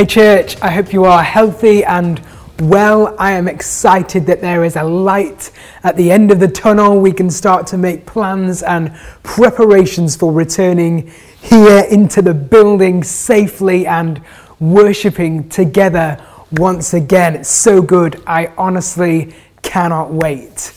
Hey, church, I hope you are healthy and well. I am excited that there is a light at the end of the tunnel. We can start to make plans and preparations for returning here into the building safely and worshiping together once again. It's so good. I honestly cannot wait.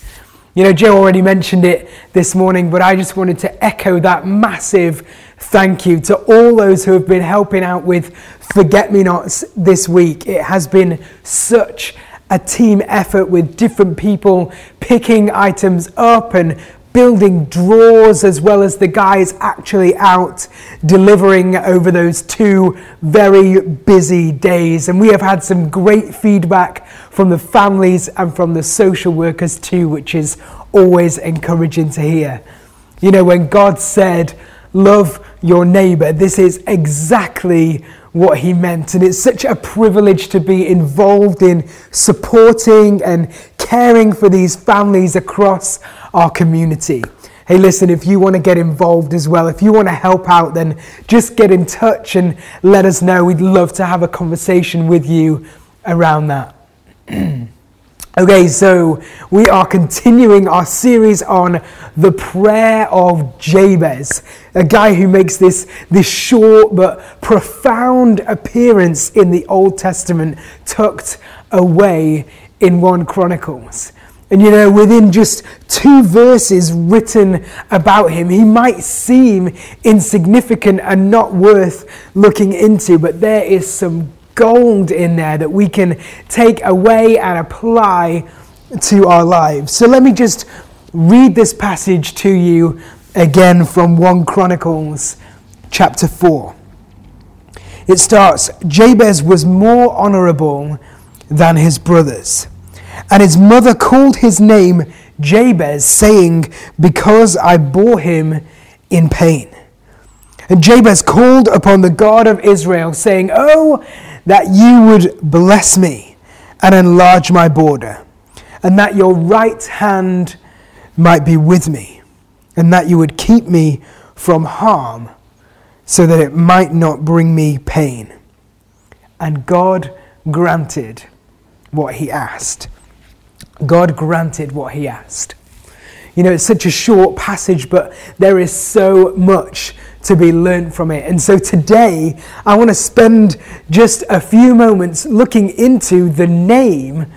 You know, Joe already mentioned it this morning, but I just wanted to echo that massive thank you to all those who have been helping out with Forget Me Nots this week. It has been such a team effort with different people picking items up and building drawers as well as the guys actually out delivering over those two very busy days. And we have had some great feedback from the families and from the social workers too, which is always encouraging to hear. You know, when God said, Love your neighbor, this is exactly what he meant. And it's such a privilege to be involved in supporting and caring for these families across our community. Hey, listen, if you want to get involved as well, if you want to help out, then just get in touch and let us know. We'd love to have a conversation with you around that. Okay, so we are continuing our series on the prayer of Jabez, a guy who makes this, this short but profound appearance in the Old Testament, tucked away in 1 Chronicles. And you know, within just two verses written about him, he might seem insignificant and not worth looking into, but there is some gold in there that we can take away and apply to our lives. So let me just read this passage to you again from 1 Chronicles chapter 4. It starts Jabez was more honorable than his brothers, and his mother called his name Jabez, saying, Because I bore him in pain. And Jabez called upon the God of Israel, saying, Oh, that you would bless me and enlarge my border, and that your right hand might be with me, and that you would keep me from harm, so that it might not bring me pain. And God granted what he asked. God granted what he asked. You know, it's such a short passage, but there is so much to be learned from it. And so today, I want to spend just a few moments looking into the name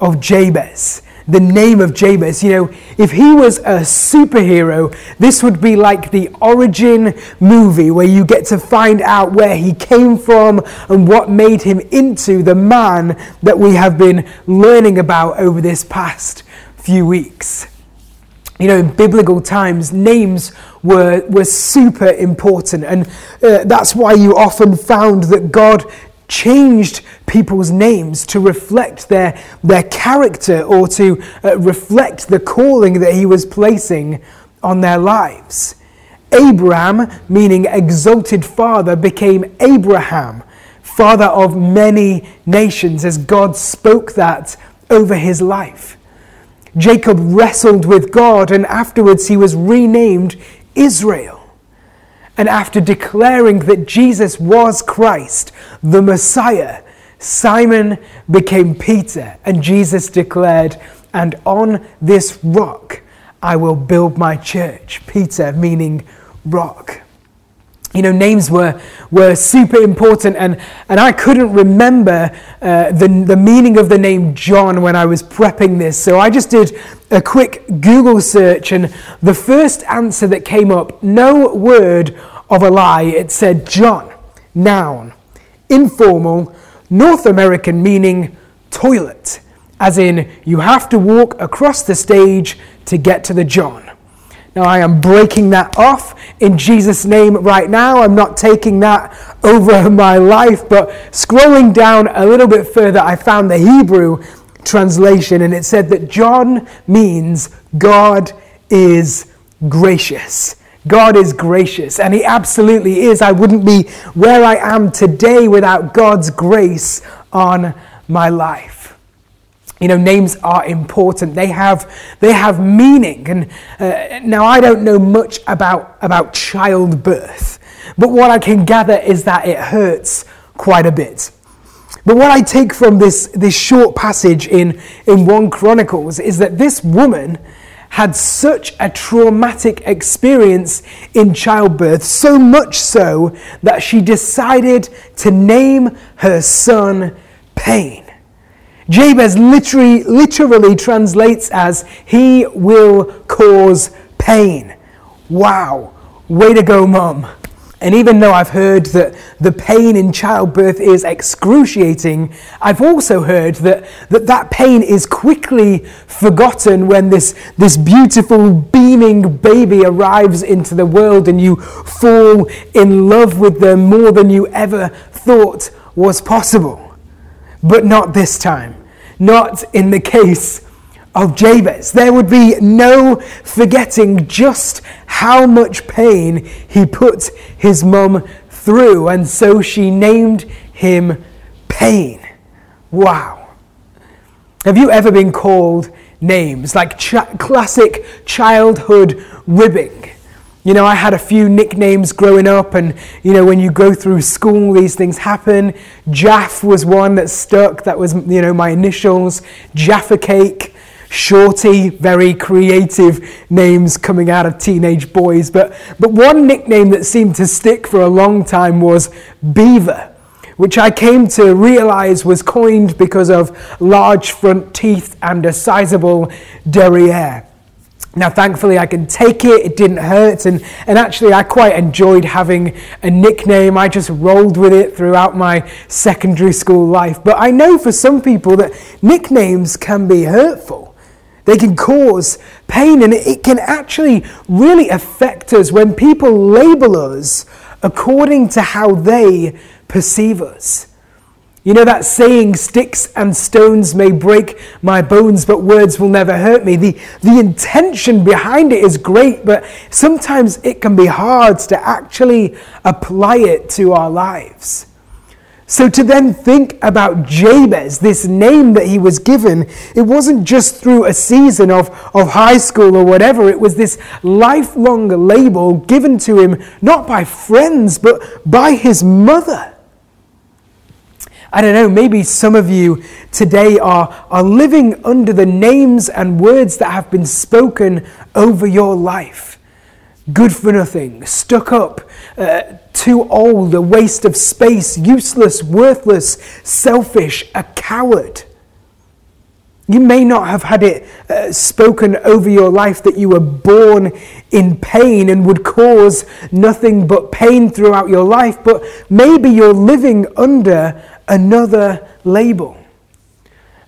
of Jabez. The name of Jabez. You know, if he was a superhero, this would be like the origin movie where you get to find out where he came from and what made him into the man that we have been learning about over this past few weeks. You know, in biblical times, names were, were super important. And uh, that's why you often found that God changed people's names to reflect their, their character or to uh, reflect the calling that he was placing on their lives. Abram, meaning exalted father, became Abraham, father of many nations, as God spoke that over his life. Jacob wrestled with God, and afterwards he was renamed Israel. And after declaring that Jesus was Christ, the Messiah, Simon became Peter, and Jesus declared, And on this rock I will build my church. Peter meaning rock you know, names were, were super important, and, and I couldn't remember uh, the, the meaning of the name John when I was prepping this. So I just did a quick Google search, and the first answer that came up, no word of a lie, it said John, noun, informal, North American meaning toilet, as in you have to walk across the stage to get to the John. Now, I am breaking that off in Jesus' name right now. I'm not taking that over my life, but scrolling down a little bit further, I found the Hebrew translation, and it said that John means God is gracious. God is gracious, and He absolutely is. I wouldn't be where I am today without God's grace on my life. You know, names are important. They have, they have meaning. And uh, now I don't know much about, about childbirth, but what I can gather is that it hurts quite a bit. But what I take from this, this short passage in, in 1 Chronicles is that this woman had such a traumatic experience in childbirth, so much so that she decided to name her son Pain. Jabez literally, literally translates as, He will cause pain. Wow, way to go, mum. And even though I've heard that the pain in childbirth is excruciating, I've also heard that that, that pain is quickly forgotten when this, this beautiful, beaming baby arrives into the world and you fall in love with them more than you ever thought was possible. But not this time. Not in the case of Jabez. There would be no forgetting just how much pain he put his mum through, and so she named him Pain. Wow. Have you ever been called names like ch- classic childhood ribbing? You know, I had a few nicknames growing up, and you know, when you go through school, these things happen. Jaff was one that stuck, that was, you know, my initials. Jaffa Cake. Shorty, very creative names coming out of teenage boys. But, but one nickname that seemed to stick for a long time was Beaver, which I came to realize was coined because of large front teeth and a sizable derriere. Now, thankfully, I can take it. It didn't hurt. And, and actually, I quite enjoyed having a nickname. I just rolled with it throughout my secondary school life. But I know for some people that nicknames can be hurtful. They can cause pain, and it can actually really affect us when people label us according to how they perceive us. You know that saying, sticks and stones may break my bones, but words will never hurt me. The, the intention behind it is great, but sometimes it can be hard to actually apply it to our lives. So to then think about Jabez, this name that he was given, it wasn't just through a season of, of high school or whatever, it was this lifelong label given to him not by friends, but by his mother. I don't know, maybe some of you today are, are living under the names and words that have been spoken over your life good for nothing, stuck up, uh, too old, a waste of space, useless, worthless, selfish, a coward. You may not have had it uh, spoken over your life that you were born in pain and would cause nothing but pain throughout your life, but maybe you're living under another label.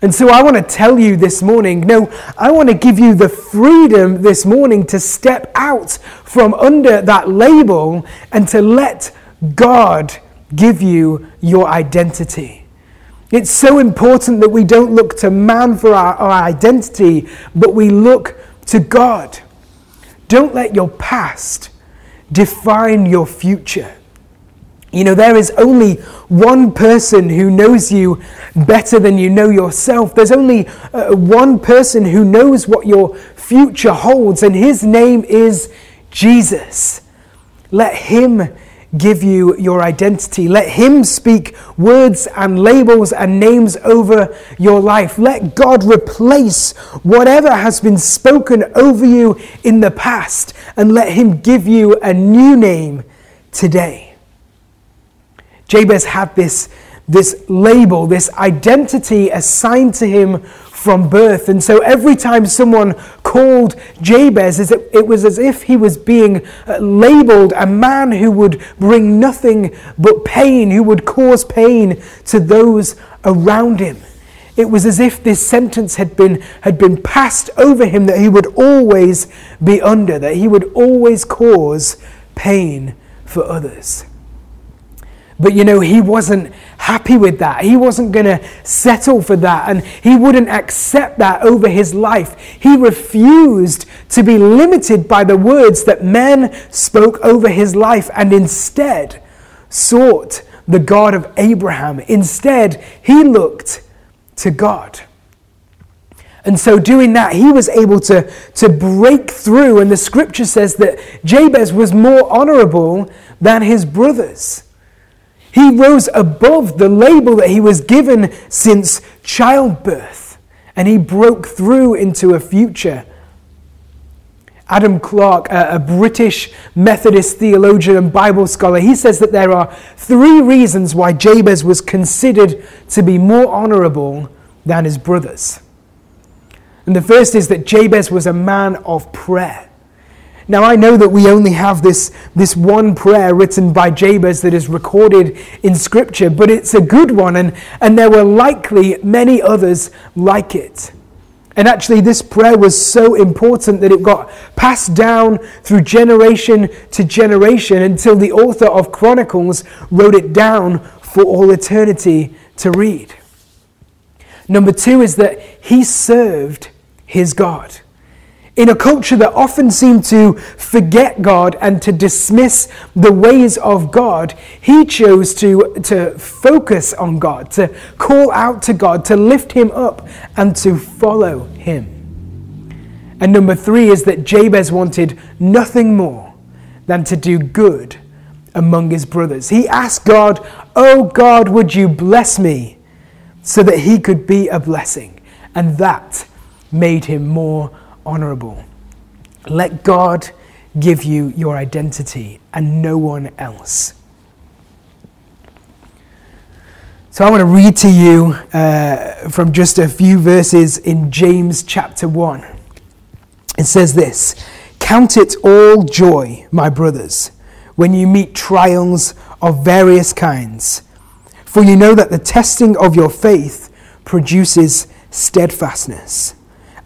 And so I want to tell you this morning no, I want to give you the freedom this morning to step out from under that label and to let God give you your identity. It's so important that we don't look to man for our, our identity, but we look to God. Don't let your past define your future. You know, there is only one person who knows you better than you know yourself. There's only uh, one person who knows what your future holds, and his name is Jesus. Let him give you your identity. Let Him speak words and labels and names over your life. Let God replace whatever has been spoken over you in the past and let Him give you a new name today. Jabez had this, this label, this identity assigned to him from birth. And so every time someone called Jabez, it was as if he was being uh, labeled a man who would bring nothing but pain, who would cause pain to those around him. It was as if this sentence had been, had been passed over him that he would always be under, that he would always cause pain for others. But you know, he wasn't happy with that. He wasn't going to settle for that. And he wouldn't accept that over his life. He refused to be limited by the words that men spoke over his life and instead sought the God of Abraham. Instead, he looked to God. And so, doing that, he was able to, to break through. And the scripture says that Jabez was more honorable than his brothers. He rose above the label that he was given since childbirth, and he broke through into a future. Adam Clarke, a, British Methodist theologian and Bible scholar, he says that there are three reasons why Jabez was considered to be more honorable than his brothers. And the first is that Jabez was a man of prayer. Now, I know that we only have this, this one prayer written by Jabez that is recorded in Scripture, but it's a good one, and, and there were likely many others like it. And actually, this prayer was so important that it got passed down through generation to generation until the author of Chronicles wrote it down for all eternity to read. Number two is that he served his God. In a culture that often seemed to forget God and to dismiss the ways of God, he chose to, to focus on God, to call out to God, to lift him up, and to follow him. And number three is that Jabez wanted nothing more than to do good among his brothers. He asked God, Oh God, would you bless me so that he could be a blessing? And that made him more honorable. Let God give you your identity and no one else. So I want to read to you uh, from just a few verses in James chapter 1. It says this Count it all joy, my brothers, when you meet trials of various kinds, for you know that the testing of your faith produces steadfastness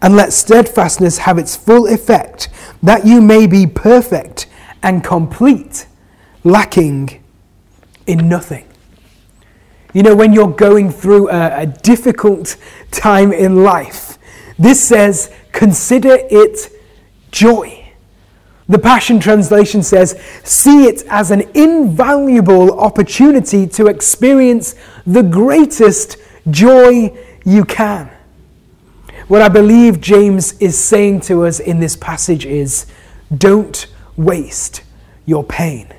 and let steadfastness have its full effect, that you may be perfect and complete, lacking in nothing. You know, when you're going through a, a difficult time in life, this says, consider it joy. The Passion Translation says, see it as an invaluable opportunity to experience the greatest joy you can. What I believe James is saying to us in this passage is don't waste your pain.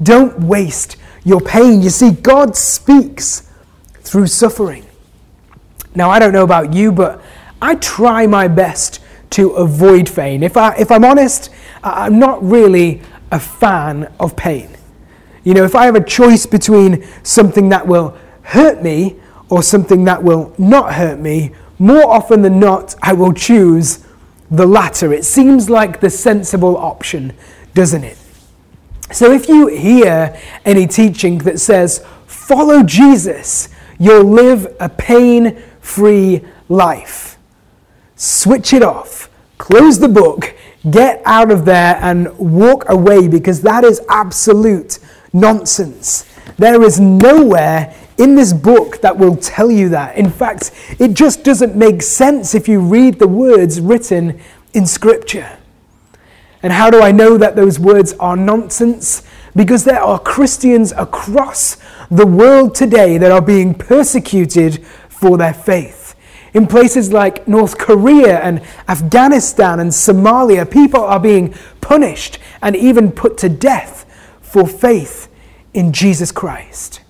Don't waste your pain. You see, God speaks through suffering. Now, I don't know about you, but I try my best to avoid pain. If, I, if I'm honest, I'm not really a fan of pain. You know, if I have a choice between something that will hurt me or something that will not hurt me, more often than not, I will choose the latter. It seems like the sensible option, doesn't it? So if you hear any teaching that says, follow Jesus, you'll live a pain free life, switch it off, close the book, get out of there, and walk away because that is absolute nonsense. There is nowhere in this book that will tell you that. In fact, it just doesn't make sense if you read the words written in Scripture. And how do I know that those words are nonsense? Because there are Christians across the world today that are being persecuted for their faith. In places like North Korea and Afghanistan and Somalia, people are being punished and even put to death for faith in Jesus Christ.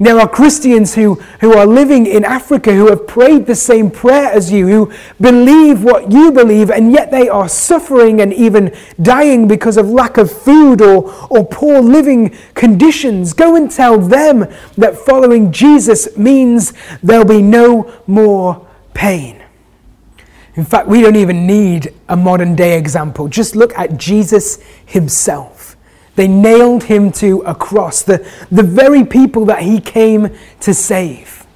There are Christians who, who are living in Africa who have prayed the same prayer as you, who believe what you believe, and yet they are suffering and even dying because of lack of food or, or poor living conditions. Go and tell them that following Jesus means there'll be no more pain. In fact, we don't even need a modern day example. Just look at Jesus himself. They nailed him to a cross, the, the very people that he came to save.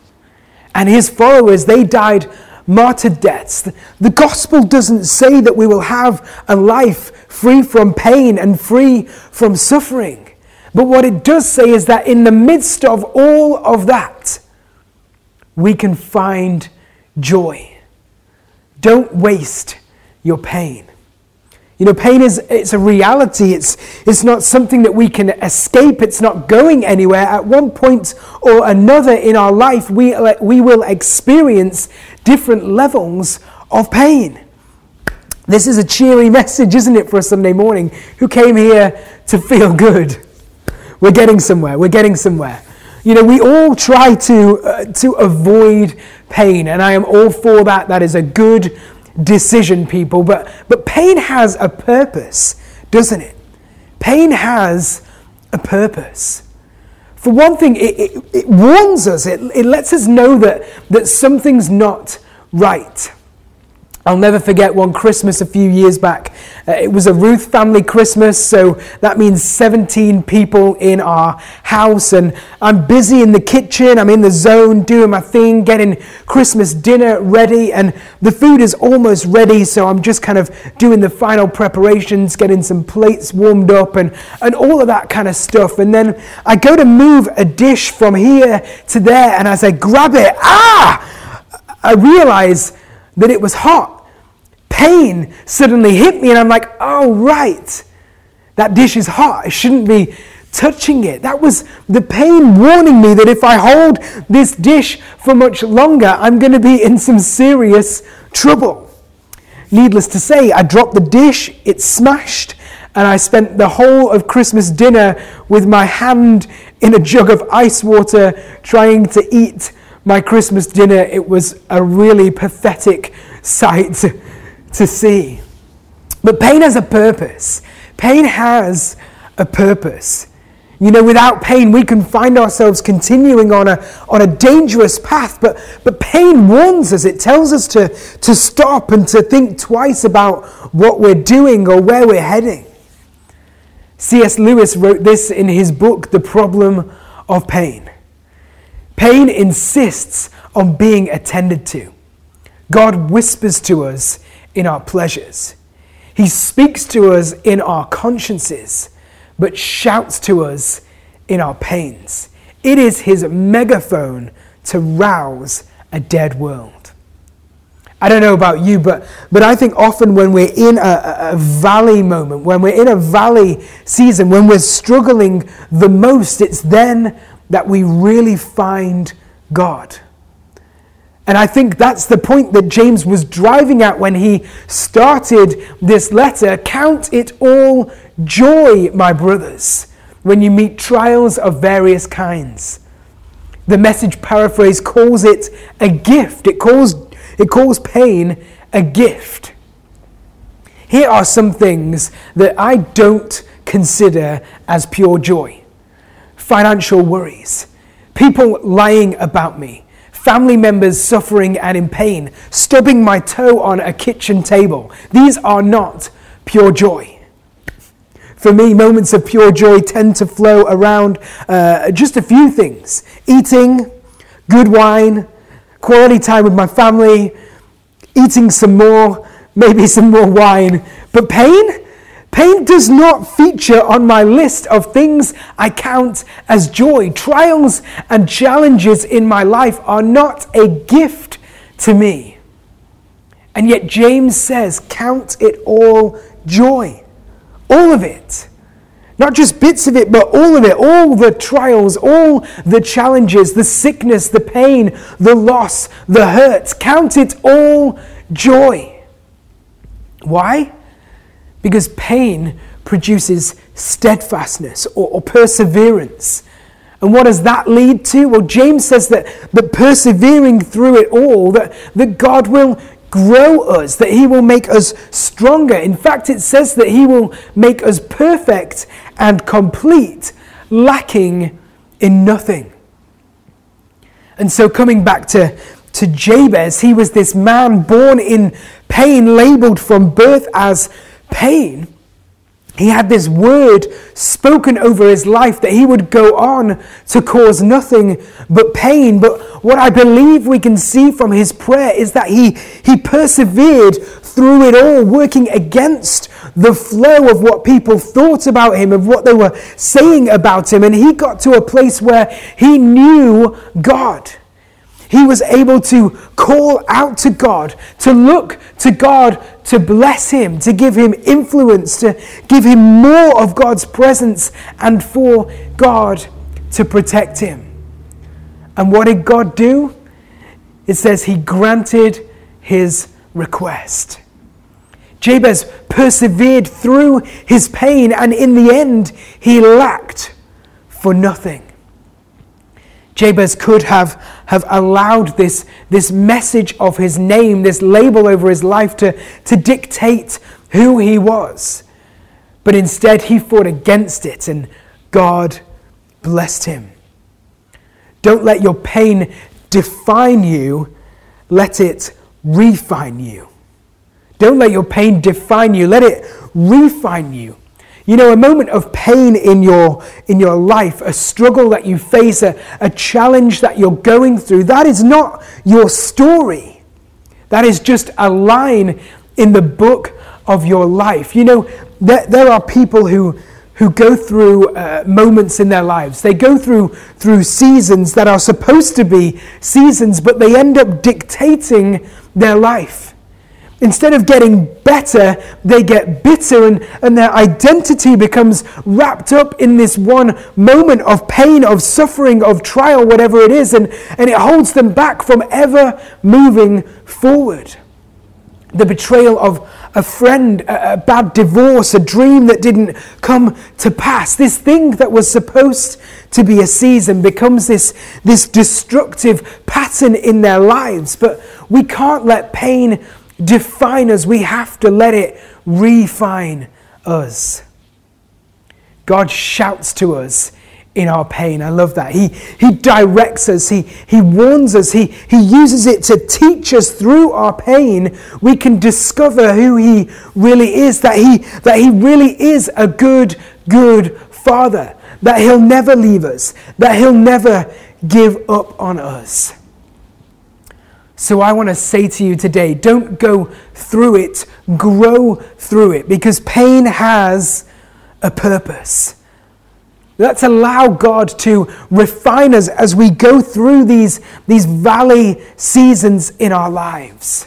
And his followers, they died martyr deaths. The gospel doesn't say that we will have a life free from pain and free from suffering. But what it does say is that in the midst of all of that, we can find joy. Don't waste your pain. You know, pain is it's a reality. It's, it's not something that we can escape. It's not going anywhere. At one point or another in our life, we, we will experience different levels of pain. This is a cheery message, isn't it, for a Sunday morning? Who came here to feel good? We're getting somewhere. We're getting somewhere. You know, we all try to, uh, to avoid pain, and I am all for that. That is a good decision, people. But, but pain has a purpose, doesn't it? Pain has a purpose. For one thing, it, it, it warns us, it, it lets us know that, that something's not right. I'll never forget one Christmas a few years back. Uh, it was a Ruth family Christmas, so that means 17 people in our house. And I'm busy in the kitchen, I'm in the zone doing my thing, getting Christmas dinner ready. And the food is almost ready, so I'm just kind of doing the final preparations, getting some plates warmed up, and, and all of that kind of stuff. And then I go to move a dish from here to there, and as I grab it, ah! I realize that it was hot. Pain suddenly hit me, and I'm like, oh, right. That dish is hot. I shouldn't be touching it. That was the pain warning me that if I hold this dish for much longer, I'm going to be in some serious trouble. Needless to say, I dropped the dish, it smashed, and I spent the whole of Christmas dinner with my hand in a jug of ice water trying to eat my Christmas dinner, it was a really pathetic sight to, see. But pain has a purpose. Pain has a purpose. You know, without pain, we can find ourselves continuing on a, on a dangerous path, but, but pain warns us. It tells us to, to stop and to think twice about what we're doing or where we're heading. C.S. Lewis wrote this in his book, The Problem of Pain. Pain insists on being attended to. God whispers to us in our pleasures. He speaks to us in our consciences, but shouts to us in our pains. It is his megaphone to rouse a dead world. I don't know about you, but, but I think often when we're in a, a, valley moment, when we're in a valley season, when we're struggling the most, it's then that we really find God. And I think that's the point that James was driving at when he started this letter. Count it all joy, my brothers, when you meet trials of various kinds. The message paraphrase calls it a gift. It calls, it calls pain a gift. Here are some things that I don't consider as pure joy financial worries, people lying about me, family members suffering and in pain, stubbing my toe on a kitchen table. These are not pure joy. For me, moments of pure joy tend to flow around uh, just a few things eating, good wine, quality time with my family, eating some more, maybe some more wine. But pain? Pain does not feature on my list of things I count as joy. Trials and challenges in my life are not a gift to me. And yet, James says, Count it all joy. All of it. Not just bits of it, but all of it. All the trials, all the challenges, the sickness, the pain, the loss, the hurts. Count it all joy. Why? Because pain produces steadfastness or, or, perseverance. And what does that lead to? Well, James says that, that persevering through it all, that, that God will grow us, that He will make us stronger. In fact, it says that He will make us perfect and complete, lacking in nothing. And so, coming back to, to Jabez, he was this man born in pain, labeled from birth as pain, he had this word spoken over his life that he would go on to cause nothing but pain. But what I believe we can see from his prayer is that he, he persevered through it all, working against the flow of what people thought about him, of what they were saying about him. And he got to a place where he knew God. He was able to call out to God, to look to God to bless him, to give him influence, to give him more of God's presence, and for God to protect him. And what did God do? It says he granted his request. Jabez persevered through his pain, and in the end, he lacked for nothing. Jabez could have, have allowed this, this message of his name, this label over his life, to, to dictate who he was. But instead, he fought against it, and God blessed him. Don't let your pain define you, let it refine you. Don't let your pain define you, let it refine you. You know, a moment of pain in your, in your life, a struggle that you face, a, a challenge that you're going through, that is not your story. That is just a line in the book of your life. You know, there, there are people who, who go through uh, moments in their lives. They go through, through seasons that are supposed to be seasons, but they end up dictating their life. Instead of getting better, they get bitter, and, and their identity becomes wrapped up in this one moment of pain, of suffering, of trial, whatever it is, and, and it holds them back from ever moving forward. The betrayal of a friend, a, a bad divorce, a dream that didn't come to pass. This thing that was supposed to be a season becomes this, this destructive pattern in their lives. But we can't let pain define us. We have to let it refine us. God shouts to us in our pain. I love that. He, he directs us, he, he warns us, he, he uses it to teach us through our pain. We can discover who He really is, that He, that he really is a good, good Father, that He'll never leave us, that He'll never give up on us. So I want to say to you today don't go through it, grow through it, because pain has a purpose. Let's allow God to refine us as we go through these, these valley seasons in our lives.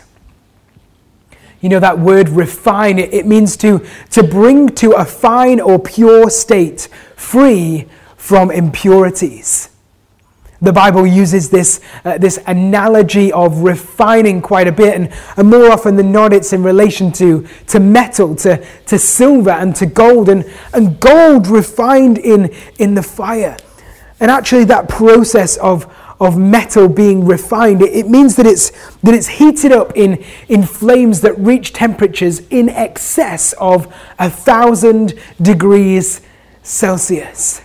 You know, that word refine, it, means to, to bring to a fine or pure state, free from impurities. The Bible uses this, uh, this analogy of refining quite a bit, and, and more often than not, it's in relation to, to metal, to, to silver, and to gold, and, and gold refined in, in the fire. And actually, that process of, of metal being refined, it, it means that it's, that it's heated up in, in flames that reach temperatures in excess of a thousand degrees Celsius.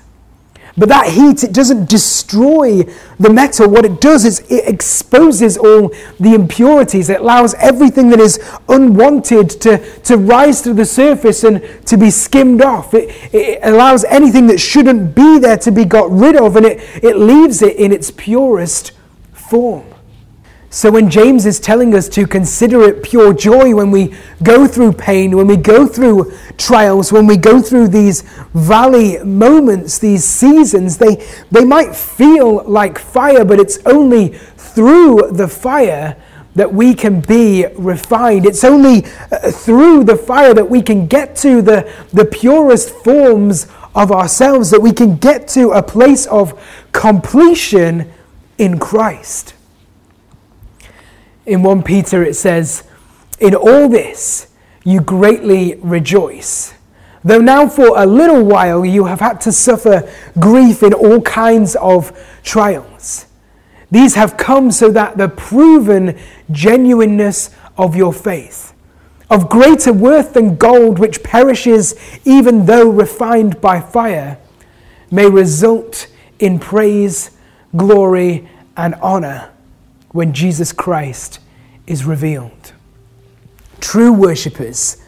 But that heat, it doesn't destroy the metal. What it does is it exposes all the impurities. It allows everything that is unwanted to, to rise to the surface and to be skimmed off. It, it allows anything that shouldn't be there to be got rid of, and it, it leaves it in its purest form. So, when James is telling us to consider it pure joy when we go through pain, when we go through trials, when we go through these valley moments, these seasons, they, they might feel like fire, but it's only through the fire that we can be refined. It's only uh, through the fire that we can get to the, the purest forms of ourselves, that we can get to a place of completion in Christ. In 1 Peter, it says, In all this you greatly rejoice. Though now for a little while you have had to suffer grief in all kinds of trials. These have come so that the proven genuineness of your faith, of greater worth than gold which perishes even though refined by fire, may result in praise, glory, and honor when Jesus Christ is revealed. True worshippers,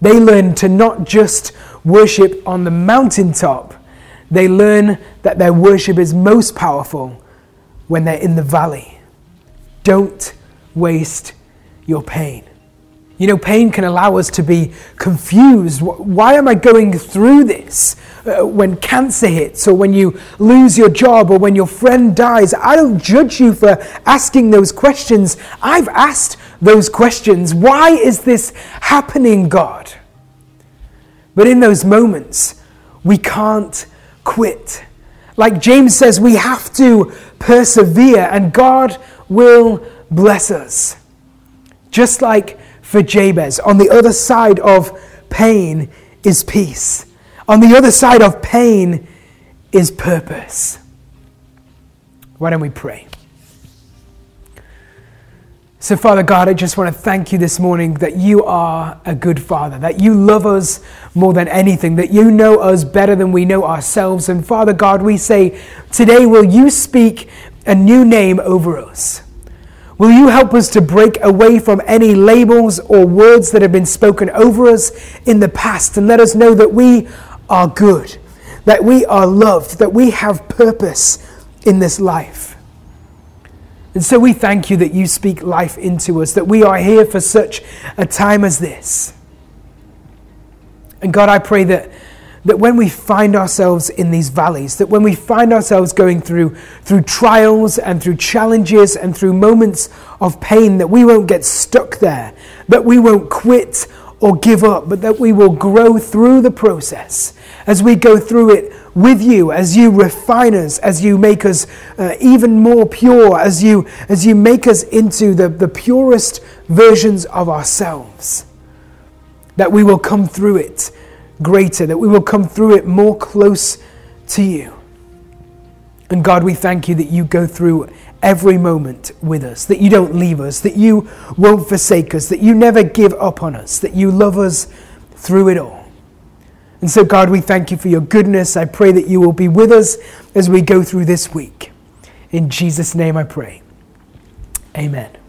they learn to not just worship on the mountaintop, they learn that their worship is most powerful when they're in the valley. Don't waste your pain. You know, pain can allow us to be confused. Why am I going through this? Uh, when cancer hits, or when you lose your job, or when your friend dies, I don't judge you for asking those questions. I've asked those questions. Why is this happening, God? But in those moments, we can't quit. Like James says, we have to persevere, and God will bless us. Just like for Jabez. On the other side of pain is peace. On the other side of pain is purpose. Why don't we pray? So, Father God, I just want to thank you this morning that you are a good Father, that you love us more than anything, that you know us better than we know ourselves. And, Father God, we say, today, will you speak a new name over us? Will you help us to break away from any labels or words that have been spoken over us in the past and let us know that we are good, that we are loved, that we have purpose in this life? And so we thank you that you speak life into us, that we are here for such a time as this. And God, I pray that, that when we find ourselves in these valleys, that when we find ourselves going through, through trials and through challenges and through moments of pain, that we won't get stuck there, that we won't quit or give up, but that we will grow through the process as we go through it with you, as you refine us, as you make us uh, even more pure, as you, as you make us into the, the purest versions of ourselves. That we will come through it greater, that we will come through it more close to you. And God, we thank you that you go through every moment with us, that you don't leave us, that you won't forsake us, that you never give up on us, that you love us through it all. And so, God, we thank you for your goodness. I pray that you will be with us as we go through this week. In Jesus' name I pray. Amen.